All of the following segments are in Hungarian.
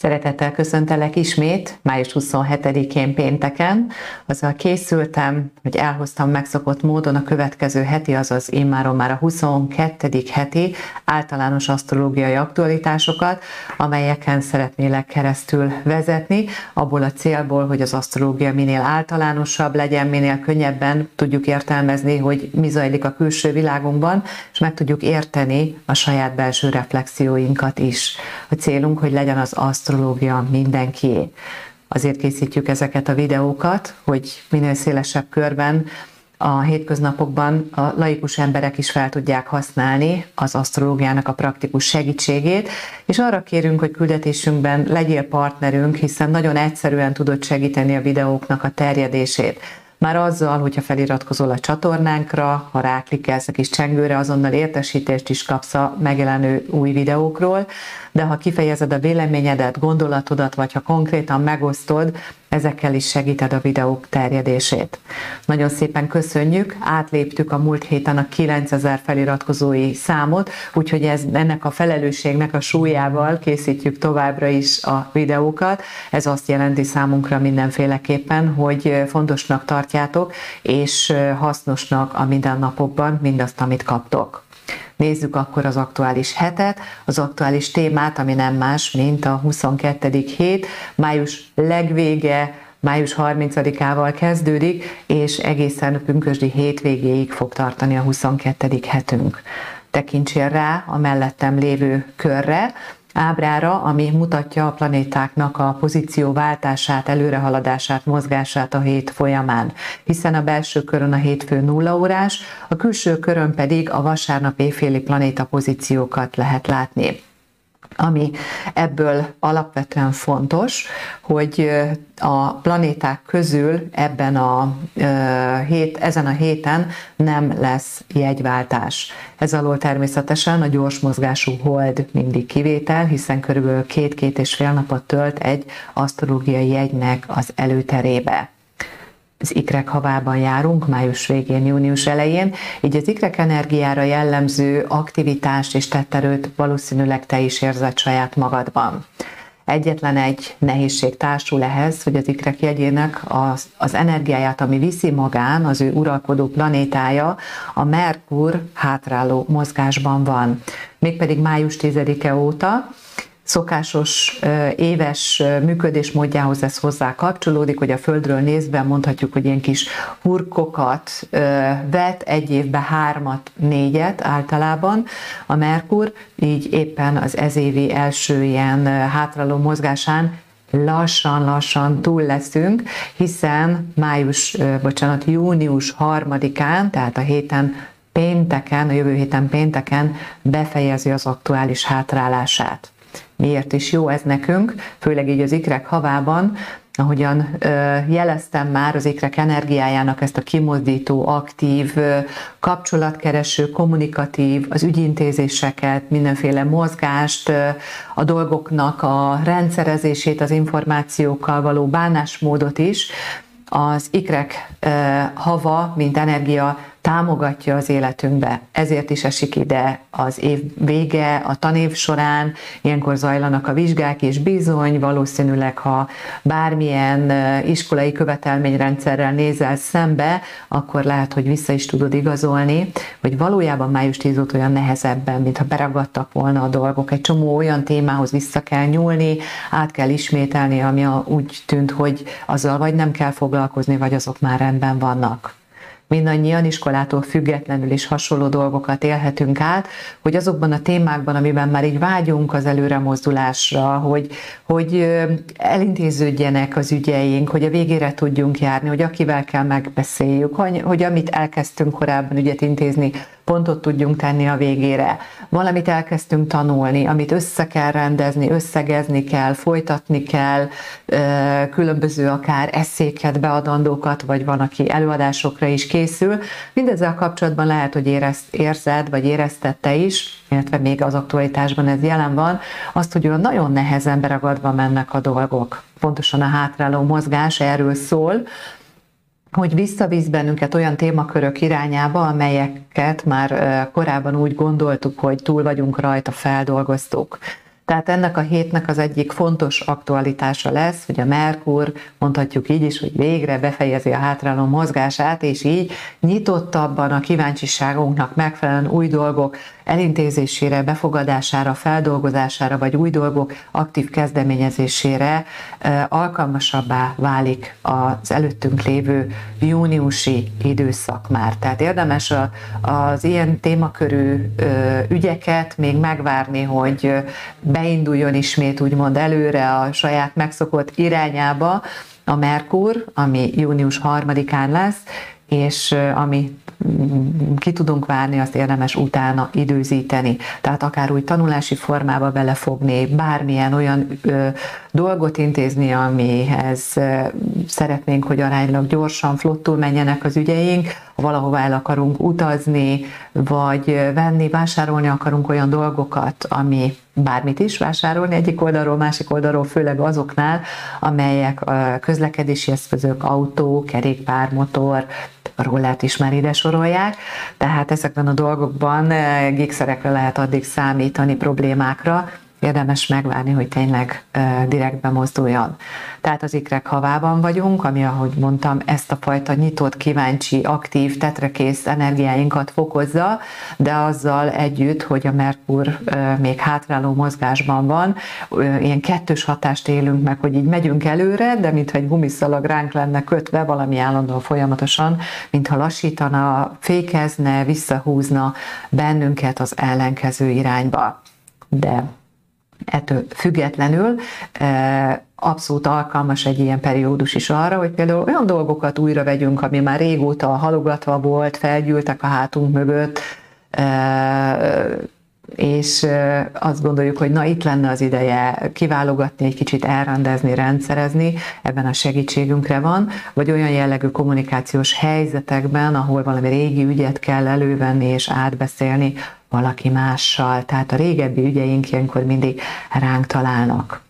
Szeretettel köszöntelek ismét, május 27-én pénteken. Azzal készültem, hogy elhoztam megszokott módon a következő heti, azaz én már a 22. heti általános asztrológiai aktualitásokat, amelyeken szeretnélek keresztül vezetni, abból a célból, hogy az asztrológia minél általánosabb legyen, minél könnyebben tudjuk értelmezni, hogy mi zajlik a külső világunkban, és meg tudjuk érteni a saját belső reflexióinkat is. A célunk, hogy legyen az asztrológia asztrológia mindenkié. Azért készítjük ezeket a videókat, hogy minél szélesebb körben a hétköznapokban a laikus emberek is fel tudják használni az asztrológiának a praktikus segítségét, és arra kérünk, hogy küldetésünkben legyél partnerünk, hiszen nagyon egyszerűen tudod segíteni a videóknak a terjedését. Már azzal, hogyha feliratkozol a csatornánkra, ha ráklikkelsz a kis csengőre, azonnal értesítést is kapsz a megjelenő új videókról, de ha kifejezed a véleményedet, gondolatodat, vagy ha konkrétan megosztod, ezekkel is segíted a videók terjedését. Nagyon szépen köszönjük, átléptük a múlt héten a 9000 feliratkozói számot, úgyhogy ez, ennek a felelősségnek a súlyával készítjük továbbra is a videókat. Ez azt jelenti számunkra mindenféleképpen, hogy fontosnak tartjátok, és hasznosnak a mindennapokban mindazt, amit kaptok. Nézzük akkor az aktuális hetet, az aktuális témát, ami nem más, mint a 22. hét, május legvége, május 30-ával kezdődik, és egészen pünkösdi hétvégéig fog tartani a 22. hetünk. Tekintsél rá a mellettem lévő körre, ábrára, ami mutatja a planétáknak a pozíció váltását, előrehaladását, mozgását a hét folyamán. Hiszen a belső körön a hétfő nulla órás, a külső körön pedig a vasárnap éjféli planéta pozíciókat lehet látni ami ebből alapvetően fontos, hogy a planéták közül ebben a hét, ezen a héten nem lesz jegyváltás. Ez alól természetesen a gyors mozgású hold mindig kivétel, hiszen körülbelül két-két és fél napot tölt egy asztrológiai jegynek az előterébe az ikrek havában járunk, május végén, június elején, így az ikrek energiára jellemző aktivitást és tetterőt valószínűleg te is érzed saját magadban. Egyetlen egy nehézség társul ehhez, hogy az ikrek jegyének az, az energiáját, ami viszi magán, az ő uralkodó planétája, a Merkur hátráló mozgásban van. Mégpedig május 10-e óta, szokásos éves működésmódjához ez hozzá kapcsolódik, hogy a Földről nézve mondhatjuk, hogy ilyen kis hurkokat vet, egy évben hármat, négyet általában a Merkur, így éppen az ezévi első ilyen hátraló mozgásán lassan-lassan túl leszünk, hiszen május, bocsánat, június harmadikán, tehát a héten pénteken, a jövő héten pénteken befejezi az aktuális hátrálását. Miért is jó ez nekünk, főleg így az ikrek havában, ahogyan jeleztem már az ikrek energiájának ezt a kimozdító, aktív, kapcsolatkereső, kommunikatív, az ügyintézéseket, mindenféle mozgást, a dolgoknak a rendszerezését, az információkkal való bánásmódot is, az ikrek hava, mint energia támogatja az életünkbe. Ezért is esik ide az év vége, a tanév során, ilyenkor zajlanak a vizsgák, és bizony valószínűleg, ha bármilyen iskolai követelményrendszerrel nézel szembe, akkor lehet, hogy vissza is tudod igazolni, hogy valójában május 10 óta olyan nehezebben, mintha beragadtak volna a dolgok. Egy csomó olyan témához vissza kell nyúlni, át kell ismételni, ami úgy tűnt, hogy azzal vagy nem kell foglalkozni, vagy azok már rendben vannak mindannyian iskolától függetlenül is hasonló dolgokat élhetünk át, hogy azokban a témákban, amiben már így vágyunk az előre mozdulásra, hogy, hogy elintéződjenek az ügyeink, hogy a végére tudjunk járni, hogy akivel kell megbeszéljük, hogy, amit elkezdtünk korábban ügyet intézni, pontot tudjunk tenni a végére. Valamit elkezdtünk tanulni, amit össze kell rendezni, összegezni kell, folytatni kell, különböző akár eszéket, beadandókat, vagy van, aki előadásokra is készül. Mindezzel kapcsolatban lehet, hogy érezt, érzed, vagy éreztette is, illetve még az aktualitásban ez jelen van, azt, hogy olyan nagyon nehezen beragadva mennek a dolgok. Pontosan a hátráló mozgás erről szól, hogy visszavisz bennünket olyan témakörök irányába, amelyeket már korábban úgy gondoltuk, hogy túl vagyunk rajta, feldolgoztuk. Tehát ennek a hétnek az egyik fontos aktualitása lesz, hogy a Merkur, mondhatjuk így is, hogy végre befejezi a hátráló mozgását, és így nyitottabban a kíváncsiságunknak megfelelően új dolgok elintézésére, befogadására, feldolgozására, vagy új dolgok aktív kezdeményezésére alkalmasabbá válik az előttünk lévő júniusi időszak már. Tehát érdemes az ilyen témakörű ügyeket még megvárni, hogy beinduljon ismét úgymond előre a saját megszokott irányába a Merkur, ami június 3-án lesz, és ami ki tudunk várni, azt érdemes utána időzíteni. Tehát akár új tanulási formába belefogni, bármilyen olyan ö, dolgot intézni, amihez ö, szeretnénk, hogy aránylag gyorsan, flottul menjenek az ügyeink, valahova el akarunk utazni, vagy venni, vásárolni akarunk olyan dolgokat, ami bármit is vásárolni egyik oldalról, másik oldalról, főleg azoknál, amelyek közlekedési eszközök, autó, kerékpár, motor, rollát is már ide sorolják, tehát ezekben a dolgokban eh, gigszerekre lehet addig számítani problémákra, érdemes megvárni, hogy tényleg direktbe mozduljon. Tehát az ikrek havában vagyunk, ami, ahogy mondtam, ezt a fajta nyitott, kíváncsi, aktív, tetrekész energiáinkat fokozza, de azzal együtt, hogy a Merkur még hátráló mozgásban van, ilyen kettős hatást élünk meg, hogy így megyünk előre, de mintha egy gumiszalag ránk lenne kötve valami állandóan folyamatosan, mintha lassítana, fékezne, visszahúzna bennünket az ellenkező irányba. De ettől függetlenül e, abszolút alkalmas egy ilyen periódus is arra, hogy például olyan dolgokat újra vegyünk, ami már régóta halogatva volt, felgyűltek a hátunk mögött, e, és e, azt gondoljuk, hogy na itt lenne az ideje kiválogatni, egy kicsit elrendezni, rendszerezni, ebben a segítségünkre van, vagy olyan jellegű kommunikációs helyzetekben, ahol valami régi ügyet kell elővenni és átbeszélni, valaki mással, tehát a régebbi ügyeink ilyenkor mindig ránk találnak.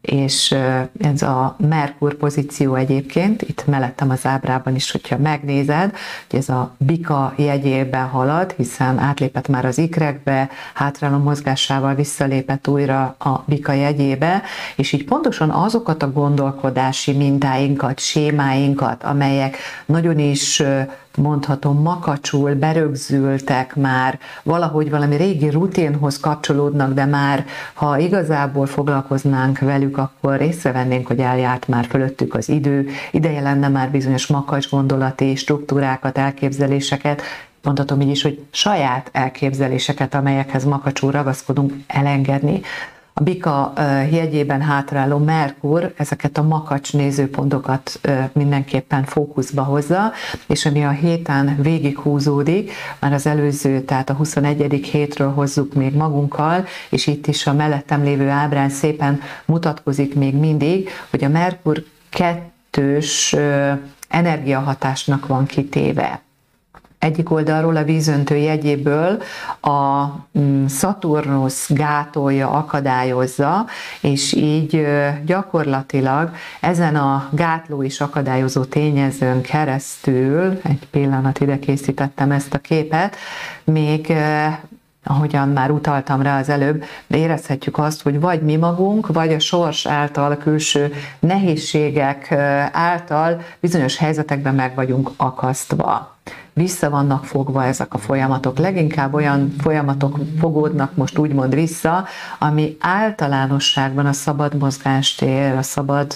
És ez a Merkur pozíció egyébként, itt mellettem az ábrában is, hogyha megnézed, hogy ez a bika jegyébe halad, hiszen átlépett már az ikrekbe, hátráló mozgásával visszalépett újra a bika jegyébe, és így pontosan azokat a gondolkodási mintáinkat, sémáinkat, amelyek nagyon is mondhatom, makacsul, berögzültek már, valahogy valami régi rutinhoz kapcsolódnak, de már ha igazából foglalkoznánk velük, akkor észrevennénk, hogy eljárt már fölöttük az idő, ideje lenne már bizonyos makacs gondolati struktúrákat, elképzeléseket, mondhatom így is, hogy saját elképzeléseket, amelyekhez makacsul ragaszkodunk, elengedni. A Bika jegyében hátráló Merkur ezeket a makacs nézőpontokat mindenképpen fókuszba hozza, és ami a héten végig húzódik, már az előző, tehát a 21. hétről hozzuk még magunkkal, és itt is a mellettem lévő ábrán szépen mutatkozik még mindig, hogy a Merkur kettős energiahatásnak van kitéve egyik oldalról a vízöntő jegyéből a mm, Saturnus gátolja, akadályozza, és így gyakorlatilag ezen a gátló és akadályozó tényezőn keresztül, egy pillanat ide készítettem ezt a képet, még ahogyan már utaltam rá az előbb, érezhetjük azt, hogy vagy mi magunk, vagy a sors által, a külső nehézségek által bizonyos helyzetekben meg vagyunk akasztva vissza vannak fogva ezek a folyamatok. Leginkább olyan folyamatok fogódnak most úgymond vissza, ami általánosságban a szabad mozgástér, a szabad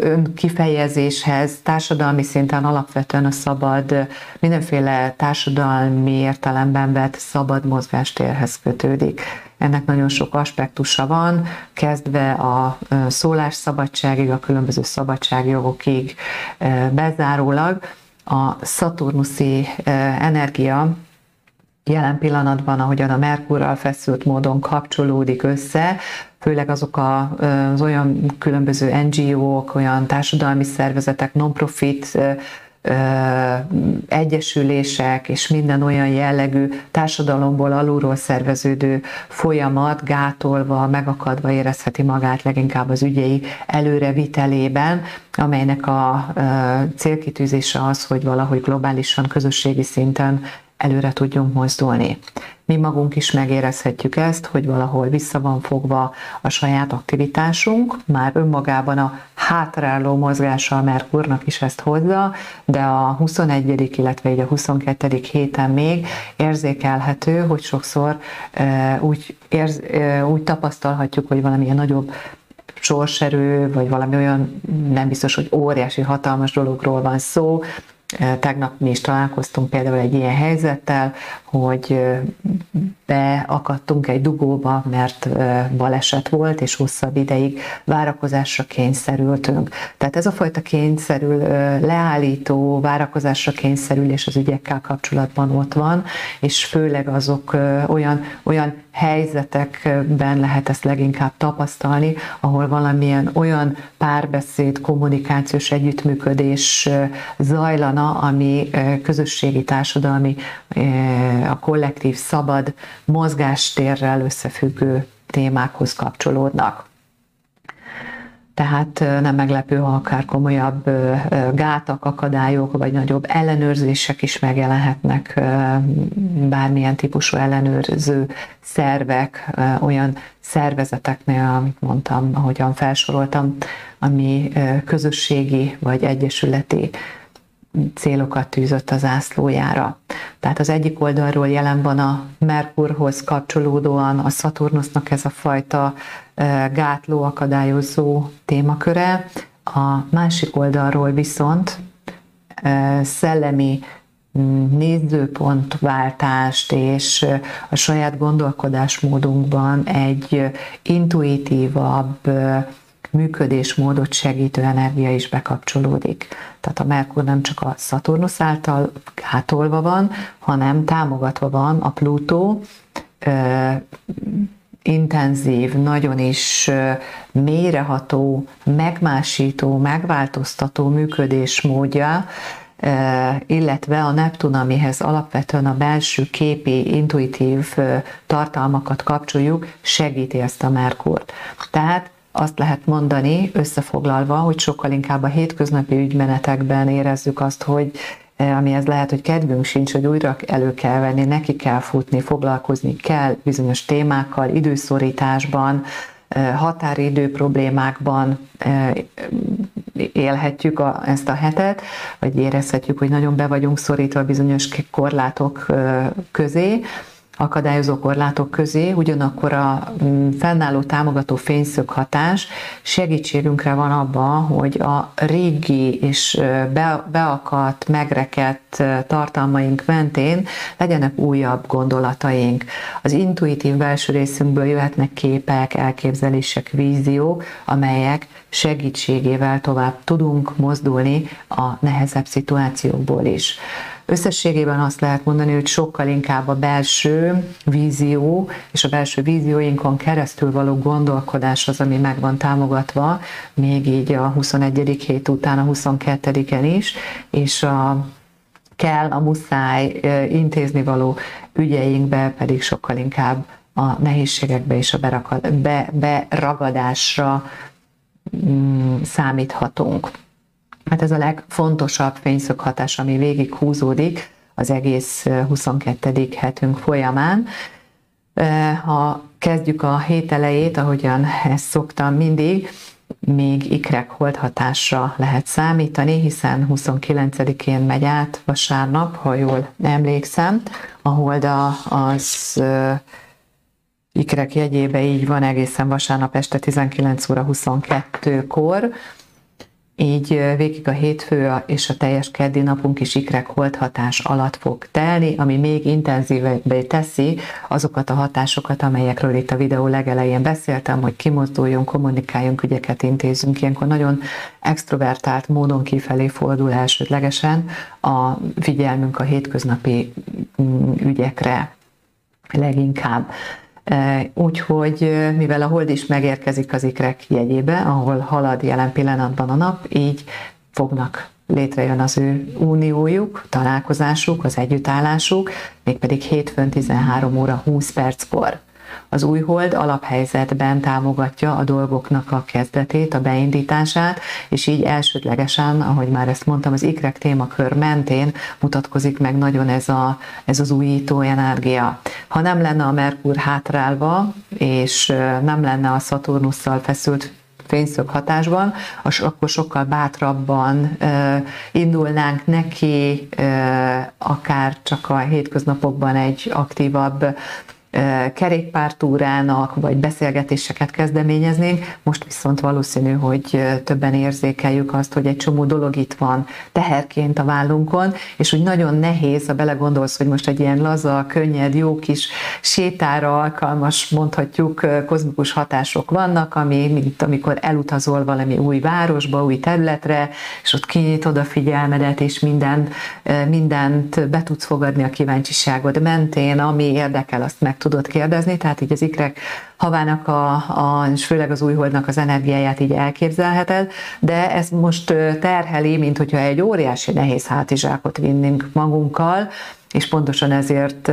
önkifejezéshez, társadalmi szinten alapvetően a szabad, mindenféle társadalmi értelemben vett szabad mozgástérhez kötődik. Ennek nagyon sok aspektusa van, kezdve a szólásszabadságig, a különböző szabadságjogokig bezárólag a Szaturnuszi energia jelen pillanatban, ahogyan a Merkurral feszült módon kapcsolódik össze, főleg azok a, az olyan különböző NGO-k, olyan társadalmi szervezetek, non-profit egyesülések és minden olyan jellegű társadalomból alulról szerveződő folyamat gátolva, megakadva érezheti magát leginkább az ügyei előrevitelében, amelynek a célkitűzése az, hogy valahogy globálisan, közösségi szinten előre tudjunk mozdulni. Mi magunk is megérezhetjük ezt, hogy valahol vissza van fogva a saját aktivitásunk, már önmagában a hátráló mozgása a Merkurnak is ezt hozza, de a 21. illetve így a 22. héten még érzékelhető, hogy sokszor e, úgy, érz, e, úgy tapasztalhatjuk, hogy valamilyen nagyobb sorserő, vagy valami olyan, nem biztos, hogy óriási, hatalmas dologról van szó, Tegnap mi is találkoztunk például egy ilyen helyzettel, hogy beakadtunk egy dugóba, mert baleset volt, és hosszabb ideig várakozásra kényszerültünk. Tehát ez a fajta kényszerül, leállító, várakozásra kényszerülés az ügyekkel kapcsolatban ott van, és főleg azok olyan, olyan helyzetekben lehet ezt leginkább tapasztalni, ahol valamilyen olyan párbeszéd, kommunikációs együttműködés zajlana, ami közösségi társadalmi, a kollektív szabad mozgástérrel összefüggő témákhoz kapcsolódnak. Tehát nem meglepő, ha akár komolyabb gátak, akadályok, vagy nagyobb ellenőrzések is megjelenhetnek, bármilyen típusú ellenőrző szervek, olyan szervezeteknél, amit mondtam, ahogyan felsoroltam, ami közösségi vagy egyesületi célokat tűzött az ászlójára. Tehát az egyik oldalról jelen van a Merkurhoz kapcsolódóan a Szaturnusznak ez a fajta gátló, akadályozó témaköre, a másik oldalról viszont szellemi mm, nézőpontváltást és a saját gondolkodásmódunkban egy intuitívabb működésmódot segítő energia is bekapcsolódik. Tehát a Merkur nem csak a Szaturnusz által gátolva van, hanem támogatva van a Plutó intenzív, nagyon is mélyreható, megmásító, megváltoztató működésmódja, illetve a Neptun, amihez alapvetően a belső képi, intuitív tartalmakat kapcsoljuk, segíti ezt a Merkurt. Tehát azt lehet mondani, összefoglalva, hogy sokkal inkább a hétköznapi ügymenetekben érezzük azt, hogy e, amihez lehet, hogy kedvünk sincs, hogy újra elő kell venni, neki kell futni, foglalkozni kell bizonyos témákkal, időszorításban, e, határidő problémákban e, élhetjük a, ezt a hetet, vagy érezhetjük, hogy nagyon be vagyunk szorítva bizonyos korlátok közé, akadályozó korlátok közé, ugyanakkor a mm, fennálló támogató fényszög hatás segítségünkre van abban, hogy a régi és be, beakadt, megrekedt tartalmaink mentén legyenek újabb gondolataink. Az intuitív belső részünkből jöhetnek képek, elképzelések, víziók, amelyek segítségével tovább tudunk mozdulni a nehezebb szituációkból is. Összességében azt lehet mondani, hogy sokkal inkább a belső vízió és a belső vízióinkon keresztül való gondolkodás az, ami meg van támogatva, még így a 21. hét után, a 22-en is, és a kell, a muszáj intézni való ügyeinkbe pedig sokkal inkább a nehézségekbe és a berakad, be, beragadásra mm, számíthatunk. Hát ez a legfontosabb fényszöghatás, ami végig húzódik az egész 22. hetünk folyamán. Ha kezdjük a hét elejét, ahogyan ezt szoktam mindig, még ikrek holdhatásra lehet számítani, hiszen 29-én megy át vasárnap, ha jól emlékszem. A holda az ikrek jegyébe így van egészen vasárnap este 19 óra 22-kor, így végig a hétfő és a teljes keddi napunk is ikrek holt hatás alatt fog telni, ami még intenzívebbé teszi azokat a hatásokat, amelyekről itt a videó legelején beszéltem, hogy kimozduljunk, kommunikáljunk, ügyeket intézünk. Ilyenkor nagyon extrovertált módon kifelé fordul elsődlegesen a figyelmünk a hétköznapi mm, ügyekre leginkább. Úgyhogy mivel a hold is megérkezik az ikrek jegyébe, ahol halad jelen pillanatban a nap, így fognak létrejön az ő uniójuk, találkozásuk, az együttállásuk, mégpedig hétfőn 13 óra 20 perckor. Az új hold alaphelyzetben támogatja a dolgoknak a kezdetét, a beindítását, és így elsődlegesen, ahogy már ezt mondtam, az ikrek témakör mentén mutatkozik meg nagyon ez, a, ez az újító energia. Ha nem lenne a Merkur hátrálva, és nem lenne a Szaturnusszal feszült fényszög hatásban, akkor sokkal bátrabban indulnánk neki, akár csak a hétköznapokban egy aktívabb kerékpártúrának, vagy beszélgetéseket kezdeményeznénk. Most viszont valószínű, hogy többen érzékeljük azt, hogy egy csomó dolog itt van teherként a vállunkon, és hogy nagyon nehéz, ha belegondolsz, hogy most egy ilyen laza, könnyed, jó kis sétára alkalmas, mondhatjuk, kozmikus hatások vannak, ami, mint amikor elutazol valami új városba, új területre, és ott kinyitod a figyelmedet, és mindent, mindent be tudsz fogadni a kíváncsiságod mentén, ami érdekel, azt meg tudod kérdezni, tehát így az ikrek havának, a, a, és főleg az újholdnak az energiáját így elképzelheted, de ez most terheli, mint hogyha egy óriási nehéz hátizsákot vinnünk magunkkal, és pontosan ezért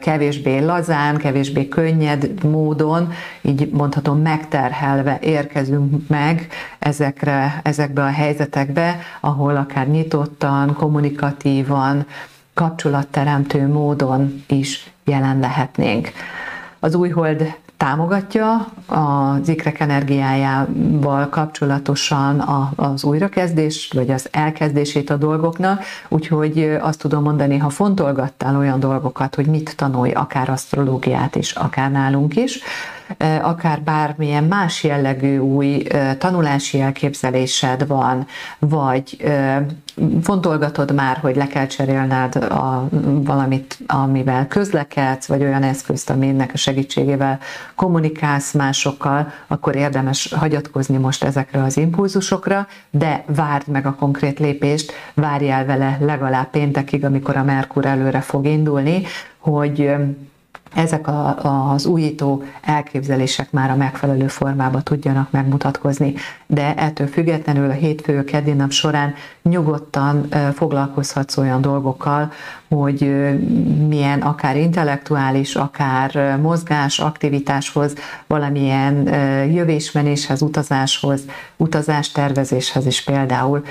kevésbé lazán, kevésbé könnyed módon, így mondhatom megterhelve érkezünk meg ezekre, ezekbe a helyzetekbe, ahol akár nyitottan, kommunikatívan, kapcsolatteremtő módon is jelen lehetnénk. Az újhold támogatja az ikrek energiájával kapcsolatosan az újrakezdés, vagy az elkezdését a dolgoknak, úgyhogy azt tudom mondani, ha fontolgattál olyan dolgokat, hogy mit tanulj, akár asztrológiát is, akár nálunk is, akár bármilyen más jellegű új tanulási elképzelésed van, vagy fontolgatod már, hogy le kell cserélned a, valamit, amivel közlekedsz, vagy olyan eszközt, aminek a segítségével kommunikálsz másokkal, akkor érdemes hagyatkozni most ezekre az impulzusokra, de várd meg a konkrét lépést, várjál vele legalább péntekig, amikor a Merkur előre fog indulni, hogy ezek a, az újító elképzelések már a megfelelő formában tudjanak megmutatkozni. De ettől függetlenül a hétfő, keddi nap során nyugodtan foglalkozhatsz olyan dolgokkal, hogy milyen akár intellektuális, akár mozgás, aktivitáshoz, valamilyen jövésmenéshez, utazáshoz, utazástervezéshez is például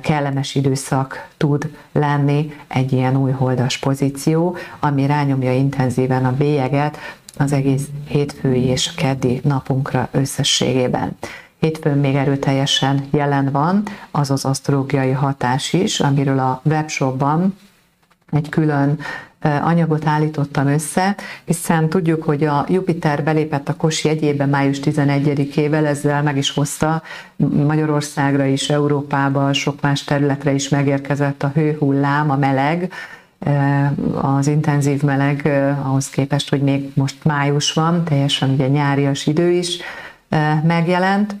kellemes időszak tud lenni egy ilyen új holdas pozíció, ami rányomja intenzíven a bélyeget az egész hétfői és a keddi napunkra összességében. Hétfőn még erőteljesen jelen van az az asztrológiai hatás is, amiről a webshopban egy külön anyagot állítottam össze, hiszen tudjuk, hogy a Jupiter belépett a Kos jegyébe május 11-ével, ezzel meg is hozta Magyarországra is, Európába, sok más területre is megérkezett a hőhullám, a meleg, az intenzív meleg ahhoz képest, hogy még most május van, teljesen ugye nyárias idő is megjelent,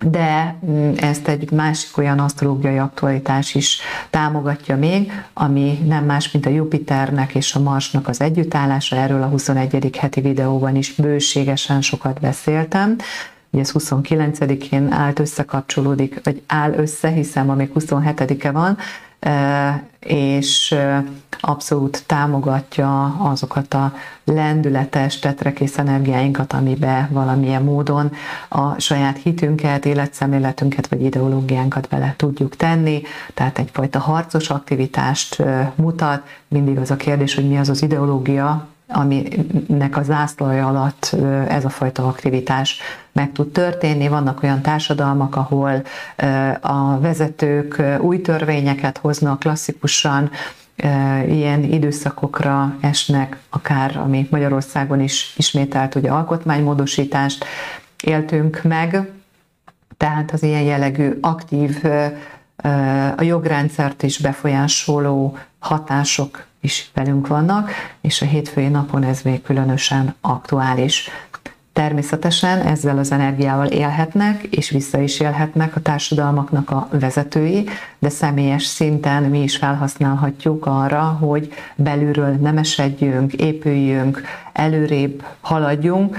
de mm, ezt egy másik olyan asztrológiai aktualitás is támogatja még, ami nem más, mint a Jupiternek és a Marsnak az együttállása. Erről a 21. heti videóban is bőségesen sokat beszéltem. Ugye ez 29-én állt összekapcsolódik, vagy áll össze, hiszen ma még 27-e van, és abszolút támogatja azokat a lendületes, tetrekész energiáinkat, amibe valamilyen módon a saját hitünket, életszemléletünket vagy ideológiánkat bele tudjuk tenni, tehát egyfajta harcos aktivitást mutat. Mindig az a kérdés, hogy mi az az ideológia, aminek a zászlaja alatt ez a fajta aktivitás meg tud történni. Vannak olyan társadalmak, ahol a vezetők új törvényeket hoznak klasszikusan, ilyen időszakokra esnek, akár ami Magyarországon is ismételt ugye alkotmánymódosítást éltünk meg, tehát az ilyen jellegű aktív, a jogrendszert is befolyásoló hatások is velünk vannak, és a hétfői napon ez még különösen aktuális. Természetesen ezzel az energiával élhetnek, és vissza is élhetnek a társadalmaknak a vezetői, de személyes szinten mi is felhasználhatjuk arra, hogy belülről nem esedjünk, épüljünk, előrébb haladjunk,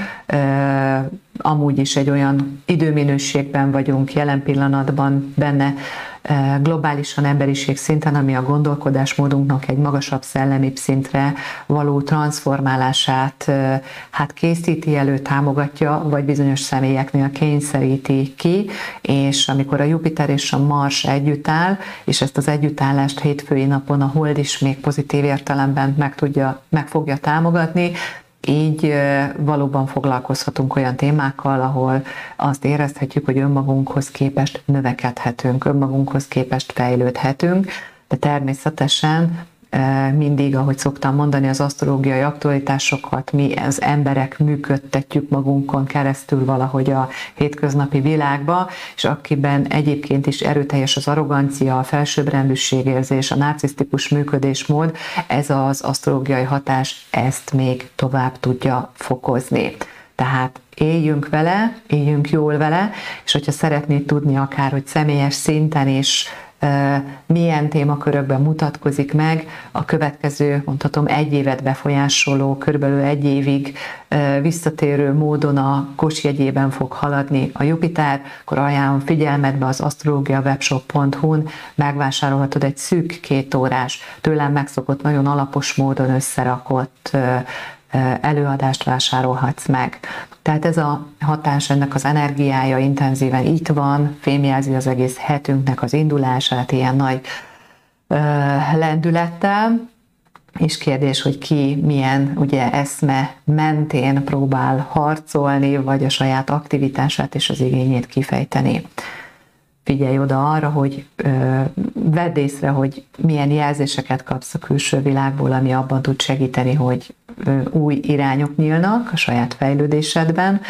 amúgy is egy olyan időminőségben vagyunk jelen pillanatban benne, globálisan emberiség szinten, ami a gondolkodásmódunknak egy magasabb szellemi szintre való transformálását hát készíti elő, támogatja, vagy bizonyos személyeknél kényszeríti ki, és amikor a Jupiter és a Mars együtt áll, és ezt az együttállást hétfői napon a Hold is még pozitív értelemben meg, tudja, meg fogja támogatni, így valóban foglalkozhatunk olyan témákkal, ahol azt érezhetjük, hogy önmagunkhoz képest növekedhetünk, önmagunkhoz képest fejlődhetünk, de természetesen mindig, ahogy szoktam mondani, az asztrológiai aktualitásokat mi az emberek működtetjük magunkon keresztül valahogy a hétköznapi világba, és akiben egyébként is erőteljes az arrogancia, a felsőbbrendűségérzés, a narcisztikus működésmód, ez az asztrológiai hatás ezt még tovább tudja fokozni. Tehát éljünk vele, éljünk jól vele, és hogyha szeretnéd tudni akár, hogy személyes szinten is milyen témakörökben mutatkozik meg a következő, mondhatom, egy évet befolyásoló, körülbelül egy évig visszatérő módon a jegyében fog haladni a Jupiter, akkor ajánlom figyelmetbe az astrologiawebshop.hu-n megvásárolhatod egy szűk két órás, tőlem megszokott nagyon alapos módon összerakott előadást vásárolhatsz meg. Tehát ez a hatás, ennek az energiája intenzíven itt van, fémjelzi az egész hetünknek az indulását ilyen nagy ö, lendülettel, és kérdés, hogy ki milyen ugye eszme mentén próbál harcolni, vagy a saját aktivitását és az igényét kifejteni figyelj oda arra, hogy ö, vedd észre, hogy milyen jelzéseket kapsz a külső világból, ami abban tud segíteni, hogy ö, új irányok nyílnak a saját fejlődésedben,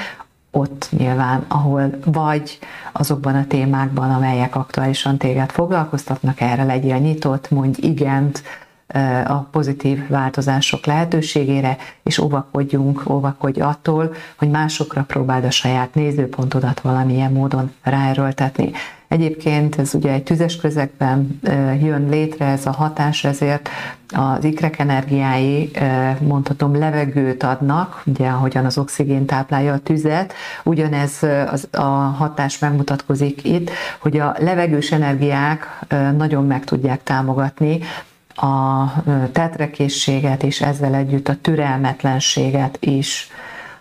ott nyilván, ahol vagy azokban a témákban, amelyek aktuálisan téged foglalkoztatnak, erre legyél nyitott, mondj igent a pozitív változások lehetőségére, és óvakodjunk, óvakodj attól, hogy másokra próbáld a saját nézőpontodat valamilyen módon ráerőltetni. Egyébként ez ugye egy tüzes közegben jön létre ez a hatás, ezért az ikrek energiái, mondhatom, levegőt adnak, ugye ahogyan az oxigén táplálja a tüzet, ugyanez a hatás megmutatkozik itt, hogy a levegős energiák nagyon meg tudják támogatni a tetrekészséget, és ezzel együtt a türelmetlenséget is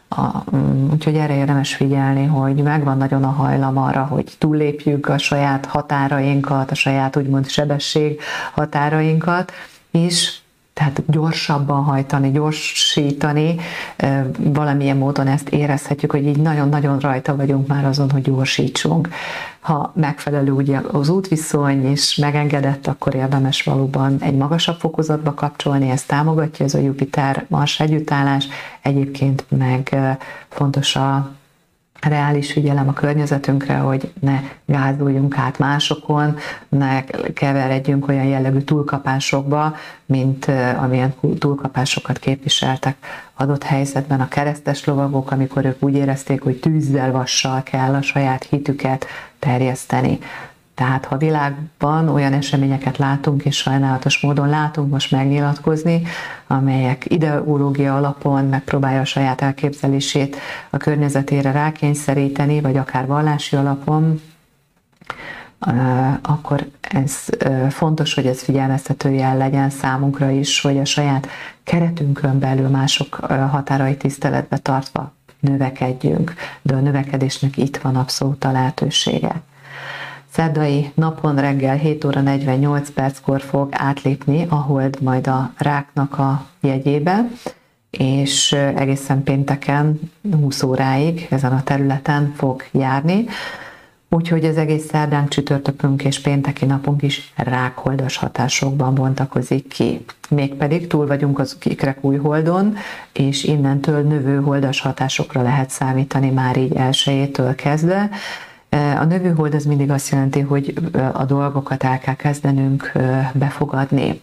a, úgyhogy erre érdemes figyelni, hogy megvan nagyon a hajlam arra, hogy túllépjük a saját határainkat, a saját úgymond sebesség határainkat, és tehát gyorsabban hajtani, gyorsítani, valamilyen módon ezt érezhetjük, hogy így nagyon-nagyon rajta vagyunk már azon, hogy gyorsítsunk. Ha megfelelő ugye az útviszony és megengedett, akkor érdemes valóban egy magasabb fokozatba kapcsolni, ezt támogatja ez a Jupiter-Mars együttállás, egyébként meg fontos a reális figyelem a környezetünkre, hogy ne gázoljunk át másokon, ne keveredjünk olyan jellegű túlkapásokba, mint amilyen túlkapásokat képviseltek adott helyzetben a keresztes lovagok, amikor ők úgy érezték, hogy tűzzel, vassal kell a saját hitüket terjeszteni. Tehát ha világban olyan eseményeket látunk, és sajnálatos módon látunk most megnyilatkozni, amelyek ideológia alapon megpróbálja a saját elképzelését a környezetére rákényszeríteni, vagy akár vallási alapon, akkor ez fontos, hogy ez figyelmeztető jel legyen számunkra is, hogy a saját keretünkön belül mások határai tiszteletbe tartva növekedjünk, de a növekedésnek itt van abszolút a lehetősége szerdai napon reggel 7 óra 48 perckor fog átlépni a hold majd a ráknak a jegyébe, és egészen pénteken 20 óráig ezen a területen fog járni. Úgyhogy az egész szerdánk, csütörtökünk és pénteki napunk is rákholdas hatásokban bontakozik ki. Mégpedig túl vagyunk az ikrek új holdon, és innentől növő holdas hatásokra lehet számítani már így elsőjétől kezdve. A növőhold az mindig azt jelenti, hogy a dolgokat el kell kezdenünk befogadni.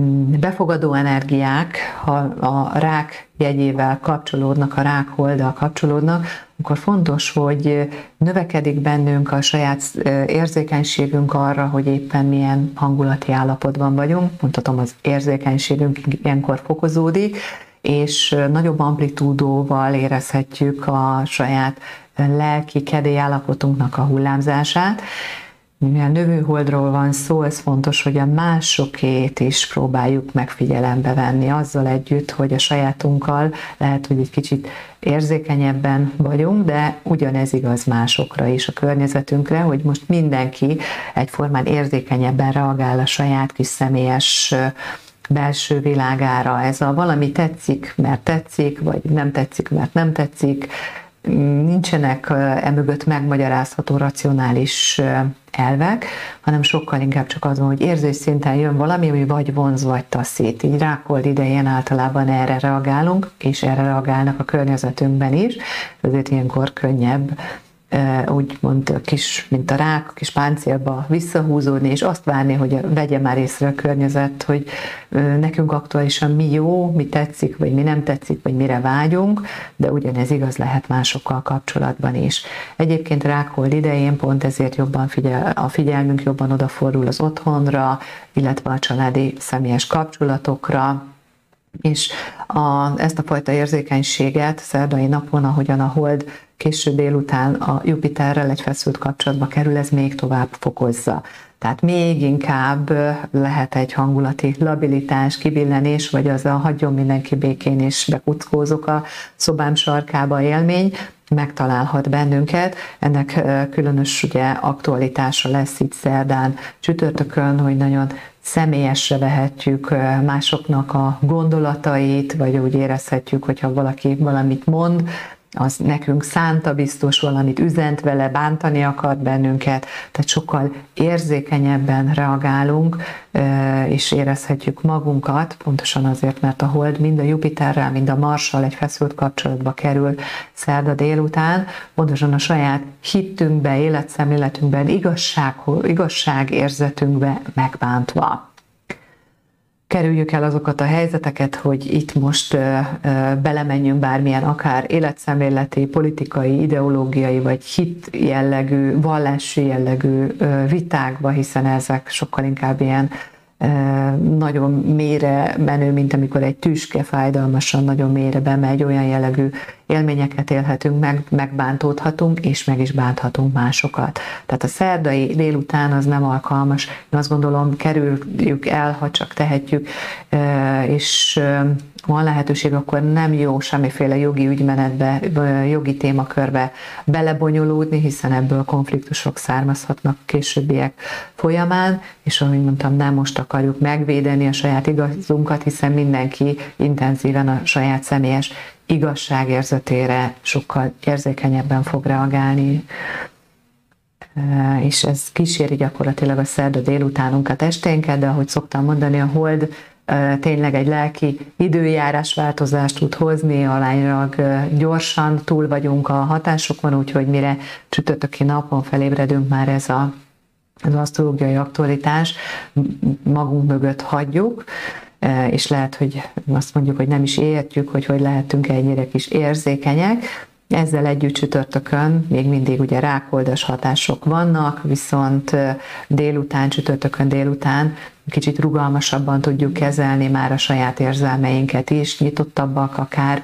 Mm, befogadó energiák, ha a rák jegyével kapcsolódnak, a rák holddal kapcsolódnak, akkor fontos, hogy növekedik bennünk a saját érzékenységünk arra, hogy éppen milyen hangulati állapotban vagyunk. Mondhatom, az érzékenységünk ilyenkor fokozódik, és nagyobb amplitúdóval érezhetjük a saját lelki kedélyállapotunknak a hullámzását, mivel növőholdról van szó, ez fontos, hogy a másokét is próbáljuk megfigyelembe venni, azzal együtt, hogy a sajátunkkal lehet, hogy egy kicsit érzékenyebben vagyunk, de ugyanez igaz másokra is, a környezetünkre, hogy most mindenki egyformán érzékenyebben reagál a saját kis személyes belső világára. Ez a valami tetszik, mert tetszik, vagy nem tetszik, mert nem tetszik, nincsenek emögött megmagyarázható racionális elvek, hanem sokkal inkább csak az van, hogy érzés szinten jön valami, ami vagy vonz, vagy taszít. Így rákold idején általában erre reagálunk, és erre reagálnak a környezetünkben is, ezért ilyenkor könnyebb úgymond kis, mint a rák, kis páncélba visszahúzódni, és azt várni, hogy vegye már észre a környezet, hogy nekünk aktuálisan mi jó, mi tetszik, vagy mi nem tetszik, vagy mire vágyunk, de ugyanez igaz lehet másokkal kapcsolatban is. Egyébként rákhold idején pont ezért jobban figyel, a figyelmünk jobban odafordul az otthonra, illetve a családi személyes kapcsolatokra, és a, ezt a fajta érzékenységet szerdai napon, ahogyan a hold késő délután a Jupiterrel egy feszült kapcsolatba kerül, ez még tovább fokozza. Tehát még inkább lehet egy hangulati labilitás, kibillenés, vagy az a hagyjon mindenki békén és bekuckózok a szobám sarkába élmény, megtalálhat bennünket. Ennek különös ugye aktualitása lesz itt szerdán, csütörtökön, hogy nagyon személyesre vehetjük másoknak a gondolatait, vagy úgy érezhetjük, hogyha valaki valamit mond, az nekünk szánta biztos valamit, üzent vele, bántani akart bennünket, tehát sokkal érzékenyebben reagálunk, és érezhetjük magunkat, pontosan azért, mert a hold mind a Jupiterrel, mind a Marssal egy feszült kapcsolatba kerül szerda délután, pontosan a saját hittünkbe, életszemléletünkben, igazság, igazságérzetünkbe megbántva kerüljük el azokat a helyzeteket, hogy itt most belemenjünk bármilyen akár életszemléleti, politikai, ideológiai vagy hit jellegű, vallási jellegű vitákba, hiszen ezek sokkal inkább ilyen nagyon mélyre menő, mint amikor egy tüske fájdalmasan nagyon mélyre bemegy, olyan jellegű élményeket élhetünk meg, megbántódhatunk, és meg is bánthatunk másokat. Tehát a szerdai délután az nem alkalmas. Én azt gondolom, kerüljük el, ha csak tehetjük, és van lehetőség, akkor nem jó semmiféle jogi ügymenetbe, jogi témakörbe belebonyolódni, hiszen ebből konfliktusok származhatnak későbbiek folyamán, és ahogy mondtam, nem most akarjuk megvédeni a saját igazunkat, hiszen mindenki intenzíven a saját személyes igazságérzetére sokkal érzékenyebben fog reagálni. És ez kíséri gyakorlatilag a szerda délutánunkat, esténket, de ahogy szoktam mondani, a hold tényleg egy lelki időjárás változást tud hozni, alánylag gyorsan túl vagyunk a hatásokon, úgyhogy mire csütörtöki napon felébredünk már ez a az asztrológiai aktualitás magunk mögött hagyjuk, és lehet, hogy azt mondjuk, hogy nem is értjük, hogy hogy lehetünk ennyire kis érzékenyek, ezzel együtt csütörtökön még mindig ugye rákoldas hatások vannak, viszont délután, csütörtökön délután kicsit rugalmasabban tudjuk kezelni már a saját érzelmeinket is, nyitottabbak akár,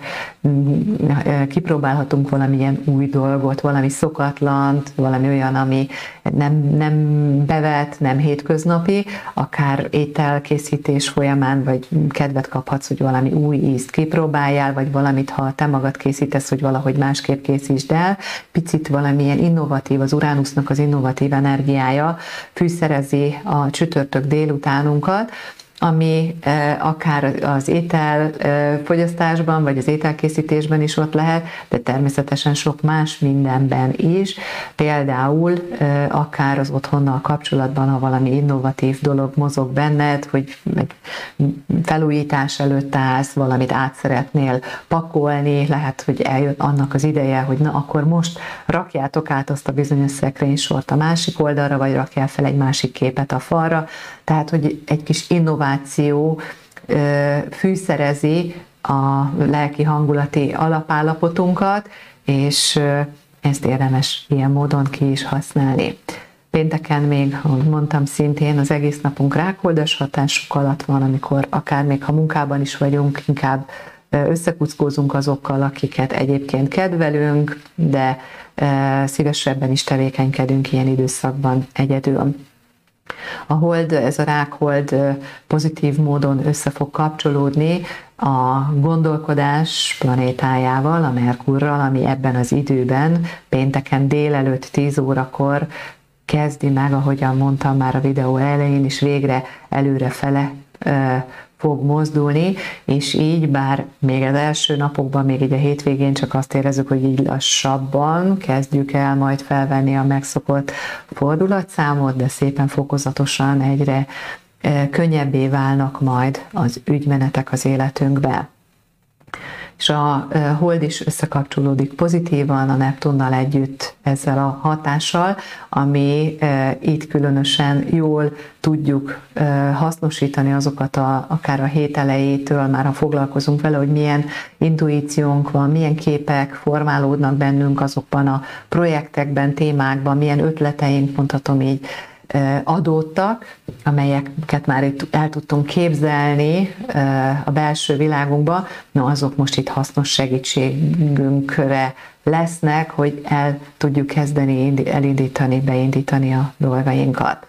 mm, kipróbálhatunk valamilyen új dolgot, valami szokatlant, valami olyan, ami nem, nem bevet, nem hétköznapi, akár ételkészítés folyamán, vagy kedvet kaphatsz, hogy valami új ízt kipróbáljál, vagy valamit, ha te magad készítesz, hogy valahogy másképp készítsd el, picit valamilyen innovatív, az Uránusznak az innovatív energiája fűszerezi a csütörtök délután utánunkat, ami akár az étel fogyasztásban, vagy az ételkészítésben is ott lehet, de természetesen sok más mindenben is. Például akár az otthonnal kapcsolatban, ha valami innovatív dolog mozog benned, hogy egy felújítás előtt állsz, valamit át szeretnél pakolni, lehet, hogy eljön annak az ideje, hogy na akkor most rakjátok át azt a bizonyos szekrénysort a másik oldalra, vagy rakjál fel egy másik képet a falra, tehát, hogy egy kis innováció fűszerezi a lelki hangulati alapállapotunkat, és ezt érdemes ilyen módon ki is használni. Pénteken még, ahogy mondtam, szintén az egész napunk rákoldas hatások alatt van, amikor akár még ha munkában is vagyunk, inkább összekuckózunk azokkal, akiket egyébként kedvelünk, de szívesebben is tevékenykedünk ilyen időszakban egyedül. A hold, ez a rákhold pozitív módon össze fog kapcsolódni a gondolkodás planétájával, a Merkurral, ami ebben az időben pénteken délelőtt 10 órakor kezdi meg, ahogyan mondtam már a videó elején, és végre előre fele fog mozdulni, és így, bár még az első napokban, még így a hétvégén csak azt érezzük, hogy így lassabban kezdjük el majd felvenni a megszokott fordulatszámot, de szépen fokozatosan egyre könnyebbé válnak majd az ügymenetek az életünkbe és a hold is összekapcsolódik pozitívan a Neptunnal együtt ezzel a hatással, ami itt különösen jól tudjuk hasznosítani azokat a, akár a hét elejétől, már ha foglalkozunk vele, hogy milyen intuíciónk van, milyen képek formálódnak bennünk azokban a projektekben, témákban, milyen ötleteink, mondhatom így, adódtak, amelyeket már itt el tudtunk képzelni a belső világunkba, no, azok most itt hasznos segítségünkre lesznek, hogy el tudjuk kezdeni elindítani, beindítani a dolgainkat.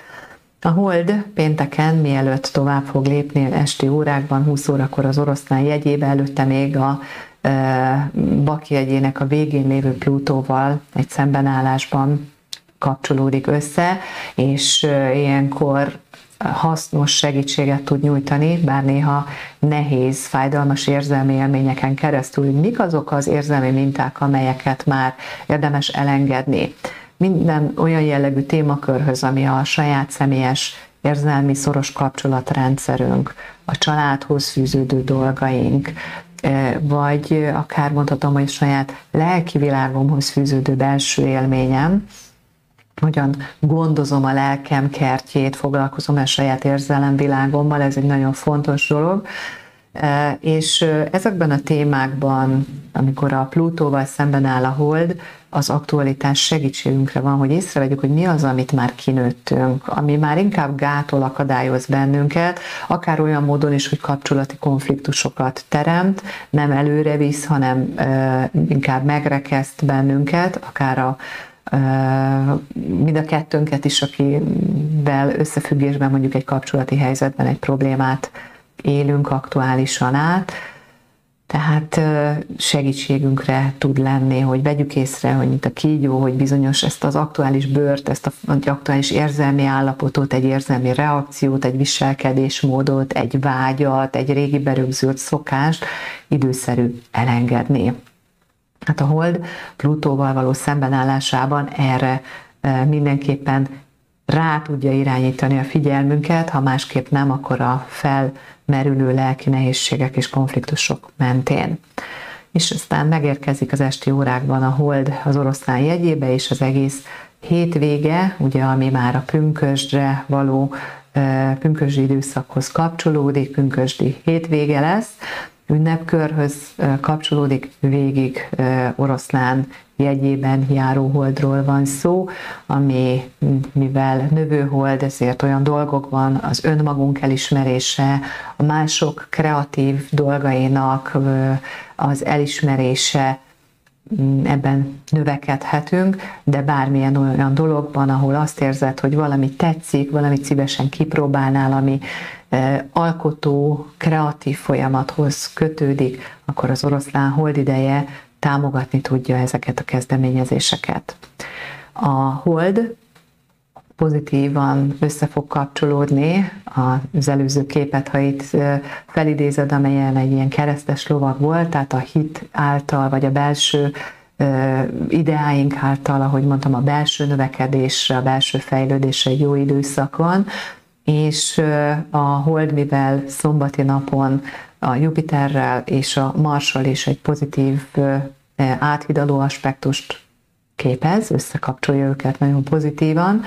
A hold pénteken, mielőtt tovább fog lépni esti órákban, 20 órakor az oroszlán jegyébe, előtte még a Baki jegyének a végén lévő Plutóval egy szembenállásban kapcsolódik össze, és ilyenkor hasznos segítséget tud nyújtani, bár néha nehéz, fájdalmas érzelmi élményeken keresztül, hogy mik azok az érzelmi minták, amelyeket már érdemes elengedni. Minden olyan jellegű témakörhöz, ami a saját személyes érzelmi szoros kapcsolatrendszerünk, a családhoz fűződő dolgaink, vagy akár mondhatom, hogy saját lelki világomhoz fűződő belső élményem, hogyan gondozom a lelkem kertjét, foglalkozom a saját érzelemvilágommal, ez egy nagyon fontos dolog. E, és ezekben a témákban, amikor a Plutóval szemben áll a hold, az aktualitás segítségünkre van, hogy észrevegyük, hogy mi az, amit már kinőttünk, ami már inkább gátol, akadályoz bennünket, akár olyan módon is, hogy kapcsolati konfliktusokat teremt, nem előre visz, hanem inkább megrekeszt bennünket, akár a mind a kettőnket is, akivel összefüggésben mondjuk egy kapcsolati helyzetben egy problémát élünk aktuálisan át, tehát segítségünkre tud lenni, hogy vegyük észre, hogy mint a kígyó, hogy bizonyos ezt az aktuális bőrt, ezt a aktuális érzelmi állapotot, egy érzelmi reakciót, egy viselkedésmódot, egy vágyat, egy régi berögzült szokást időszerű elengedni. Hát a hold Plutóval való szembenállásában erre mindenképpen rá tudja irányítani a figyelmünket, ha másképp nem, akkor a felmerülő lelki nehézségek és konfliktusok mentén. És aztán megérkezik az esti órákban a hold az oroszlán jegyébe, és az egész hétvége, ugye ami már a pünkösdre való pünkösdi időszakhoz kapcsolódik, pünkösdi hétvége lesz, ünnepkörhöz kapcsolódik, végig oroszlán jegyében járó van szó, ami mivel növőhold, ezért olyan dolgok van, az önmagunk elismerése, a mások kreatív dolgainak az elismerése, ebben növekedhetünk, de bármilyen olyan dologban, ahol azt érzed, hogy valami tetszik, valamit szívesen kipróbálnál, ami alkotó, kreatív folyamathoz kötődik, akkor az oroszlán hold ideje támogatni tudja ezeket a kezdeményezéseket. A hold pozitívan össze fog kapcsolódni az előző képet, ha itt felidézed, amelyen egy ilyen keresztes lovag volt, tehát a hit által, vagy a belső ideáink által, ahogy mondtam, a belső növekedésre, a belső fejlődésre egy jó időszak van, és a hold, mivel szombati napon a Jupiterrel és a Marssal is egy pozitív áthidaló aspektust képez, összekapcsolja őket nagyon pozitívan,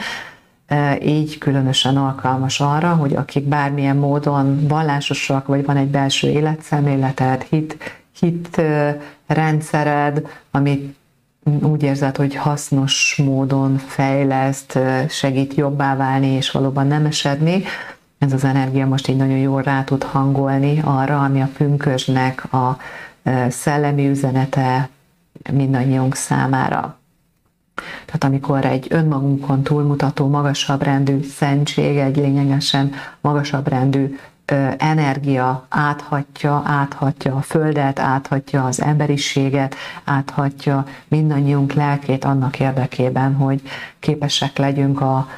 így különösen alkalmas arra, hogy akik bármilyen módon vallásosak, vagy van egy belső életszemléleted, hit, hit rendszered, amit úgy érzed, hogy hasznos módon fejleszt, segít jobbá válni és valóban nem esedni, ez az energia most így nagyon jól rá tud hangolni arra, ami a pünkösnek a szellemi üzenete mindannyiunk számára. Tehát amikor egy önmagunkon túlmutató, magasabb rendű szentség, egy lényegesen magasabb rendű energia áthatja, áthatja a Földet, áthatja az emberiséget, áthatja mindannyiunk lelkét annak érdekében, hogy képesek legyünk a,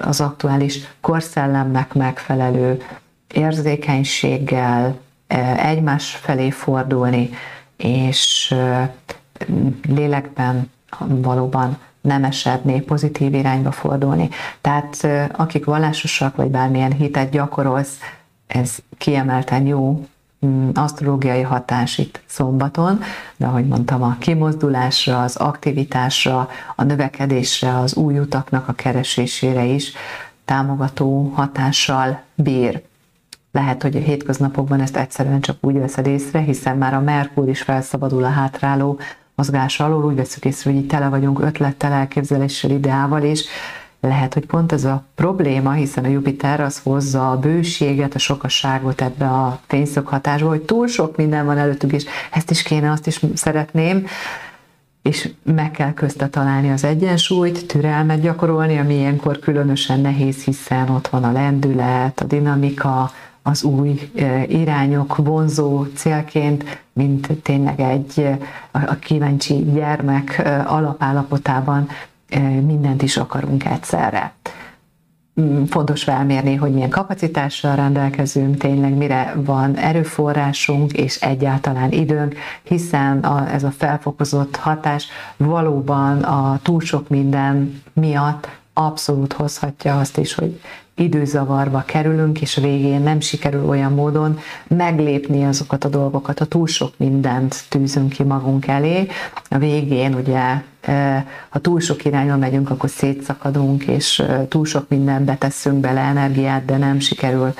az aktuális korszellemnek megfelelő érzékenységgel egymás felé fordulni, és lélekben valóban nem esedni, pozitív irányba fordulni. Tehát akik vallásosak, vagy bármilyen hitet gyakorolsz, ez kiemelten jó mm, asztrológiai hatás itt szombaton, de ahogy mondtam, a kimozdulásra, az aktivitásra, a növekedésre, az új utaknak a keresésére is támogató hatással bír. Lehet, hogy a hétköznapokban ezt egyszerűen csak úgy veszed észre, hiszen már a Merkur is felszabadul a hátráló mozgás alól, úgy veszük észre, hogy így tele vagyunk ötlettel, elképzeléssel, ideával, és lehet, hogy pont ez a probléma, hiszen a Jupiter az hozza a bőséget, a sokasságot ebbe a fényszöghatásba, hogy túl sok minden van előttük, és ezt is kéne, azt is szeretném, és meg kell közte találni az egyensúlyt, türelmet gyakorolni, ami ilyenkor különösen nehéz, hiszen ott van a lendület, a dinamika, az új irányok vonzó célként, mint tényleg egy a kíváncsi gyermek alapállapotában mindent is akarunk egyszerre. Mm, fontos felmérni, hogy milyen kapacitással rendelkezünk, tényleg mire van erőforrásunk és egyáltalán időnk, hiszen a, ez a felfokozott hatás valóban a túl sok minden miatt abszolút hozhatja azt is, hogy időzavarba kerülünk, és végén nem sikerül olyan módon meglépni azokat a dolgokat, a túl sok mindent tűzünk ki magunk elé. A végén ugye, e, ha túl sok irányba megyünk, akkor szétszakadunk, és e, túl sok mindent beteszünk bele energiát, de nem sikerül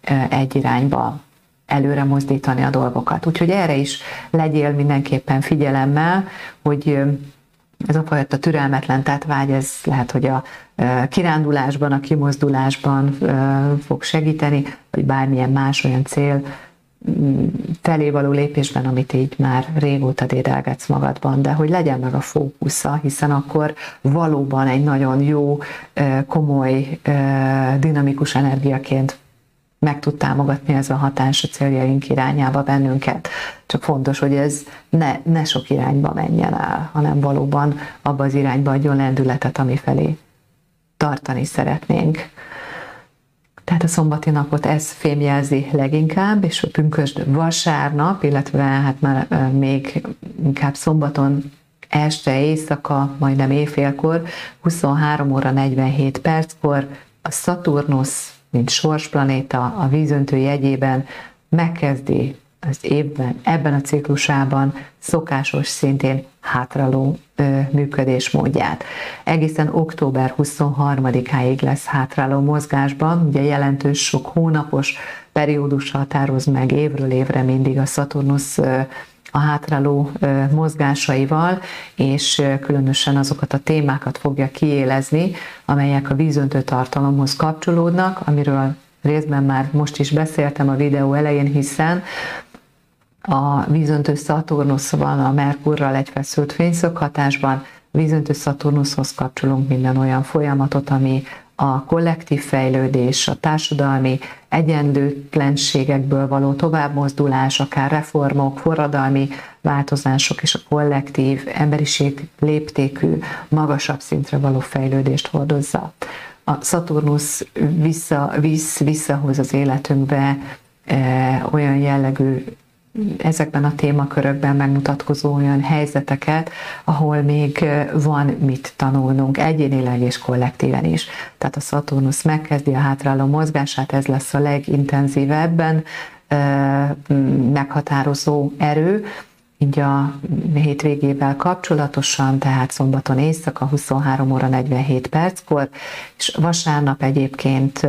e, egy irányba előre mozdítani a dolgokat. Úgyhogy erre is legyél mindenképpen figyelemmel, hogy ez a fajta türelmetlen vágy, ez lehet, hogy a kirándulásban, a kimozdulásban fog segíteni, vagy bármilyen más olyan cél mm, felé való lépésben, amit így már régóta dédelgetsz magadban, de hogy legyen meg a fókusza, hiszen akkor valóban egy nagyon jó, komoly, dinamikus energiaként meg tud támogatni ez a hatás a céljaink irányába bennünket. Csak fontos, hogy ez ne, ne sok irányba menjen el, hanem valóban abba az irányba adjon lendületet, ami felé tartani szeretnénk. Tehát a szombati napot ez fémjelzi leginkább, és a pünkösd vasárnap, illetve hát már még inkább szombaton este éjszaka, majdnem éjfélkor, 23 óra 47 perckor a Szaturnusz mint sorsplanéta a vízöntő jegyében megkezdi az évben, ebben a ciklusában szokásos szintén hátraló ö, működésmódját. Egészen október 23-áig lesz hátraló mozgásban, ugye jelentős sok hónapos periódus határoz meg évről évre mindig a Szaturnusz a hátráló mozgásaival, és különösen azokat a témákat fogja kiélezni, amelyek a vízöntő tartalomhoz kapcsolódnak, amiről részben már most is beszéltem a videó elején, hiszen a vízöntő Szaturnusz van a Merkurral egy feszült fényszöghatásban, vízöntő Szaturnuszhoz kapcsolunk minden olyan folyamatot, ami a kollektív fejlődés, a társadalmi egyenlőtlenségekből való továbbmozdulás, akár reformok, forradalmi változások és a kollektív emberiség léptékű, magasabb szintre való fejlődést hordozza. A Szaturnusz vissza, visz, visszahoz az életünkbe e, olyan jellegű ezekben a témakörökben megmutatkozó olyan helyzeteket, ahol még van mit tanulnunk egyénileg és kollektíven is. Tehát a Szaturnusz megkezdi a hátráló mozgását, ez lesz a legintenzívebben meghatározó erő, így a hétvégével kapcsolatosan, tehát szombaton éjszaka 23 óra 47 perckor, és vasárnap egyébként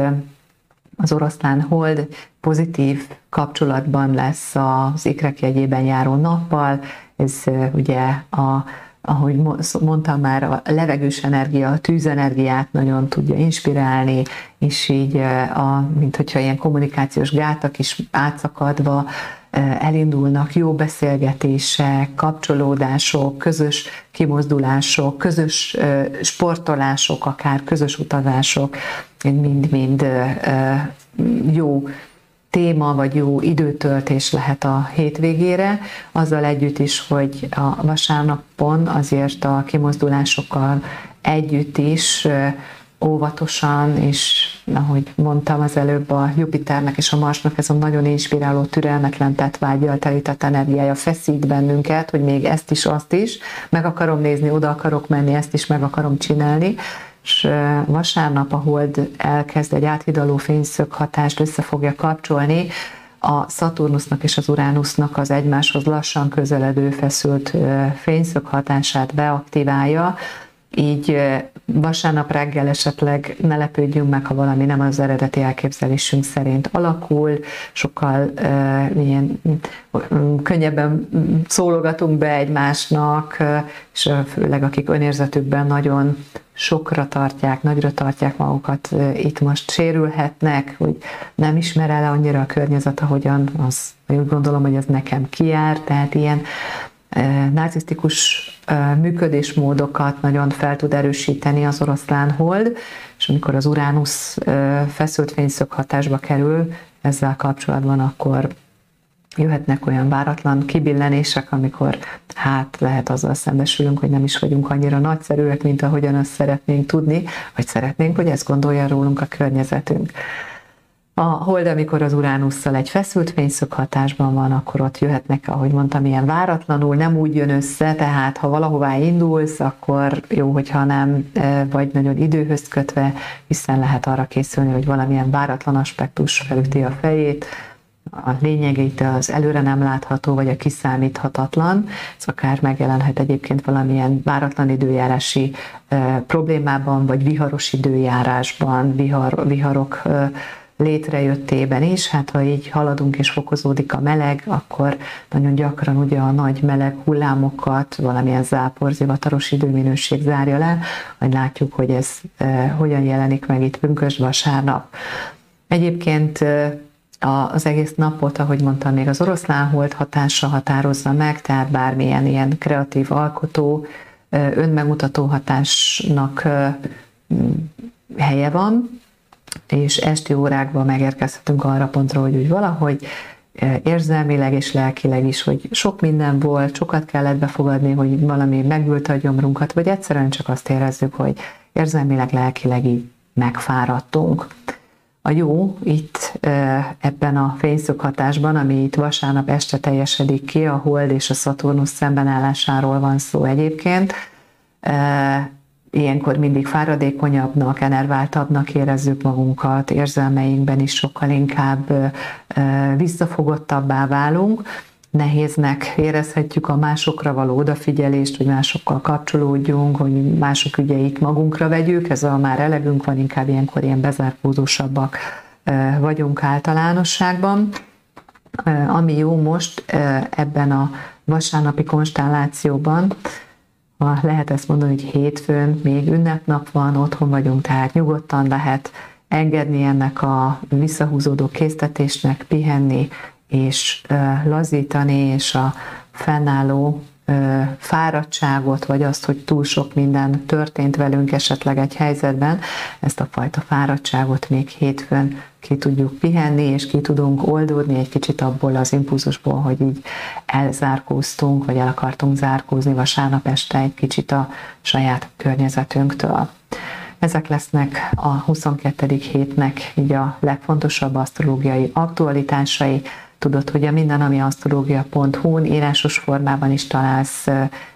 az oroszlán hold pozitív kapcsolatban lesz az ikrek jegyében járó nappal, ez ugye a ahogy mondtam már, a levegős energia, a tűzenergiát nagyon tudja inspirálni, és így, a, mint hogyha ilyen kommunikációs gátak is átszakadva elindulnak jó beszélgetések, kapcsolódások, közös kimozdulások, közös sportolások, akár közös utazások, mind-mind jó téma vagy jó időtöltés lehet a hétvégére, azzal együtt is, hogy a vasárnapon azért a kimozdulásokkal együtt is óvatosan, és ahogy mondtam az előbb, a Jupiternek és a Marsnak ez a nagyon inspiráló, türelmetlen tetvágyjal telített energiája feszít bennünket, hogy még ezt is, azt is, meg akarom nézni, oda akarok menni, ezt is meg akarom csinálni, és vasárnap a hold elkezd egy áthidaló fényszög hatást össze fogja kapcsolni, a Szaturnusznak és az Uránusznak az egymáshoz lassan közeledő feszült fényszög hatását beaktiválja, így vasárnap reggel esetleg ne lepődjünk meg, ha valami nem az eredeti elképzelésünk szerint alakul, sokkal uh, ilyen um, könnyebben szólogatunk be egymásnak, uh, és főleg akik önérzetükben nagyon sokra tartják, nagyra tartják magukat, uh, itt most sérülhetnek, hogy nem ismer el annyira a környezet, ahogyan az, úgy gondolom, hogy ez nekem kiár, tehát ilyen narcisztikus működésmódokat nagyon fel tud erősíteni az oroszlán hold, és amikor az Uránusz feszült fényszög hatásba kerül ezzel kapcsolatban, akkor jöhetnek olyan váratlan kibillenések, amikor hát lehet azzal szembesülünk, hogy nem is vagyunk annyira nagyszerűek, mint ahogyan azt szeretnénk tudni, vagy szeretnénk, hogy ezt gondolja rólunk a környezetünk. A hold, amikor az Uránusszal egy feszült fényszög hatásban van, akkor ott jöhetnek, ahogy mondtam, ilyen váratlanul, nem úgy jön össze, tehát ha valahová indulsz, akkor jó, hogyha nem e, vagy nagyon időhöz kötve, hiszen lehet arra készülni, hogy valamilyen váratlan aspektus felüti a fejét, a lényegét az előre nem látható, vagy a kiszámíthatatlan. Ez akár megjelenhet egyébként valamilyen váratlan időjárási e, problémában, vagy viharos időjárásban, vihar, viharok e, létrejöttében is, hát ha így haladunk és fokozódik a meleg, akkor nagyon gyakran ugye a nagy meleg hullámokat valamilyen zápor, zivataros időminőség zárja le, majd látjuk, hogy ez e, hogyan jelenik meg itt pünkös vasárnap. Egyébként e, az egész napot, ahogy mondtam, még az oroszlán holt hatása határozza meg, tehát bármilyen ilyen kreatív alkotó, e, önmegutató hatásnak helye van, és esti órákban megérkezhetünk arra pontra, hogy úgy valahogy e, érzelmileg és lelkileg is, hogy sok minden volt, sokat kellett befogadni, hogy valami megült a gyomrunkat, vagy egyszerűen csak azt érezzük, hogy érzelmileg, lelkileg így megfáradtunk. A jó itt e, ebben a fényszöghatásban, ami itt vasárnap este teljesedik ki, a Hold és a Szaturnusz szembenállásáról van szó egyébként, e, ilyenkor mindig fáradékonyabbnak, enerváltabbnak érezzük magunkat, érzelmeinkben is sokkal inkább visszafogottabbá válunk, nehéznek érezhetjük a másokra való odafigyelést, hogy másokkal kapcsolódjunk, hogy mások ügyeit magunkra vegyük, ez a már elegünk van, inkább ilyenkor ilyen bezárkózósabbak vagyunk általánosságban. Ami jó most ebben a vasárnapi konstellációban, ha lehet ezt mondani, hogy hétfőn még ünnepnap van, otthon vagyunk, tehát nyugodtan lehet engedni ennek a visszahúzódó késztetésnek, pihenni és lazítani, és a fennálló fáradtságot, vagy azt, hogy túl sok minden történt velünk esetleg egy helyzetben, ezt a fajta fáradtságot még hétfőn ki tudjuk pihenni, és ki tudunk oldódni egy kicsit abból az impulzusból, hogy így elzárkóztunk, vagy el akartunk zárkózni vasárnap este egy kicsit a saját környezetünktől. Ezek lesznek a 22. hétnek így a legfontosabb asztrológiai aktualitásai. Tudod, hogy a minden, ami asztrológia.hu-n írásos formában is találsz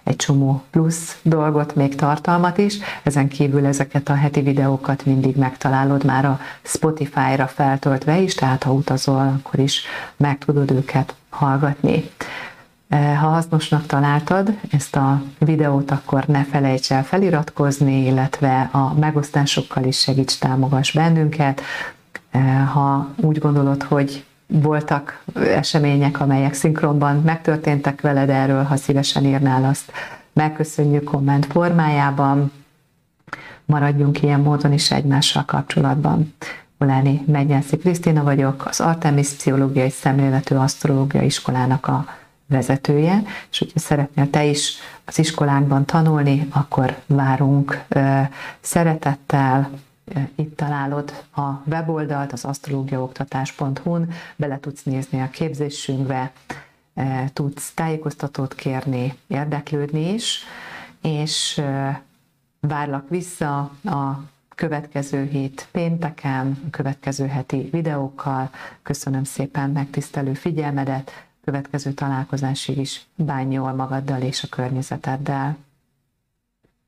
egy csomó plusz dolgot, még tartalmat is. Ezen kívül ezeket a heti videókat mindig megtalálod már a Spotify-ra feltöltve is, tehát ha utazol, akkor is meg tudod őket hallgatni. Ha hasznosnak találtad ezt a videót, akkor ne felejts el feliratkozni, illetve a megosztásokkal is segíts támogass bennünket. Ha úgy gondolod, hogy voltak események, amelyek szinkronban megtörténtek veled erről, ha szívesen írnál azt. Megköszönjük komment formájában, maradjunk ilyen módon is egymással kapcsolatban. Uláni Megyenszi Krisztina vagyok, az Artemis Pszichológiai Szemléletű Asztrológia Iskolának a vezetője, és hogyha szeretnél te is az iskolánkban tanulni, akkor várunk szeretettel, itt találod a weboldalt, az asztrológiaoktatás.hu-n, bele tudsz nézni a képzésünkbe, tudsz tájékoztatót kérni, érdeklődni is, és várlak vissza a következő hét pénteken, a következő heti videókkal. Köszönöm szépen megtisztelő figyelmedet, következő találkozásig is bánj jól magaddal és a környezeteddel.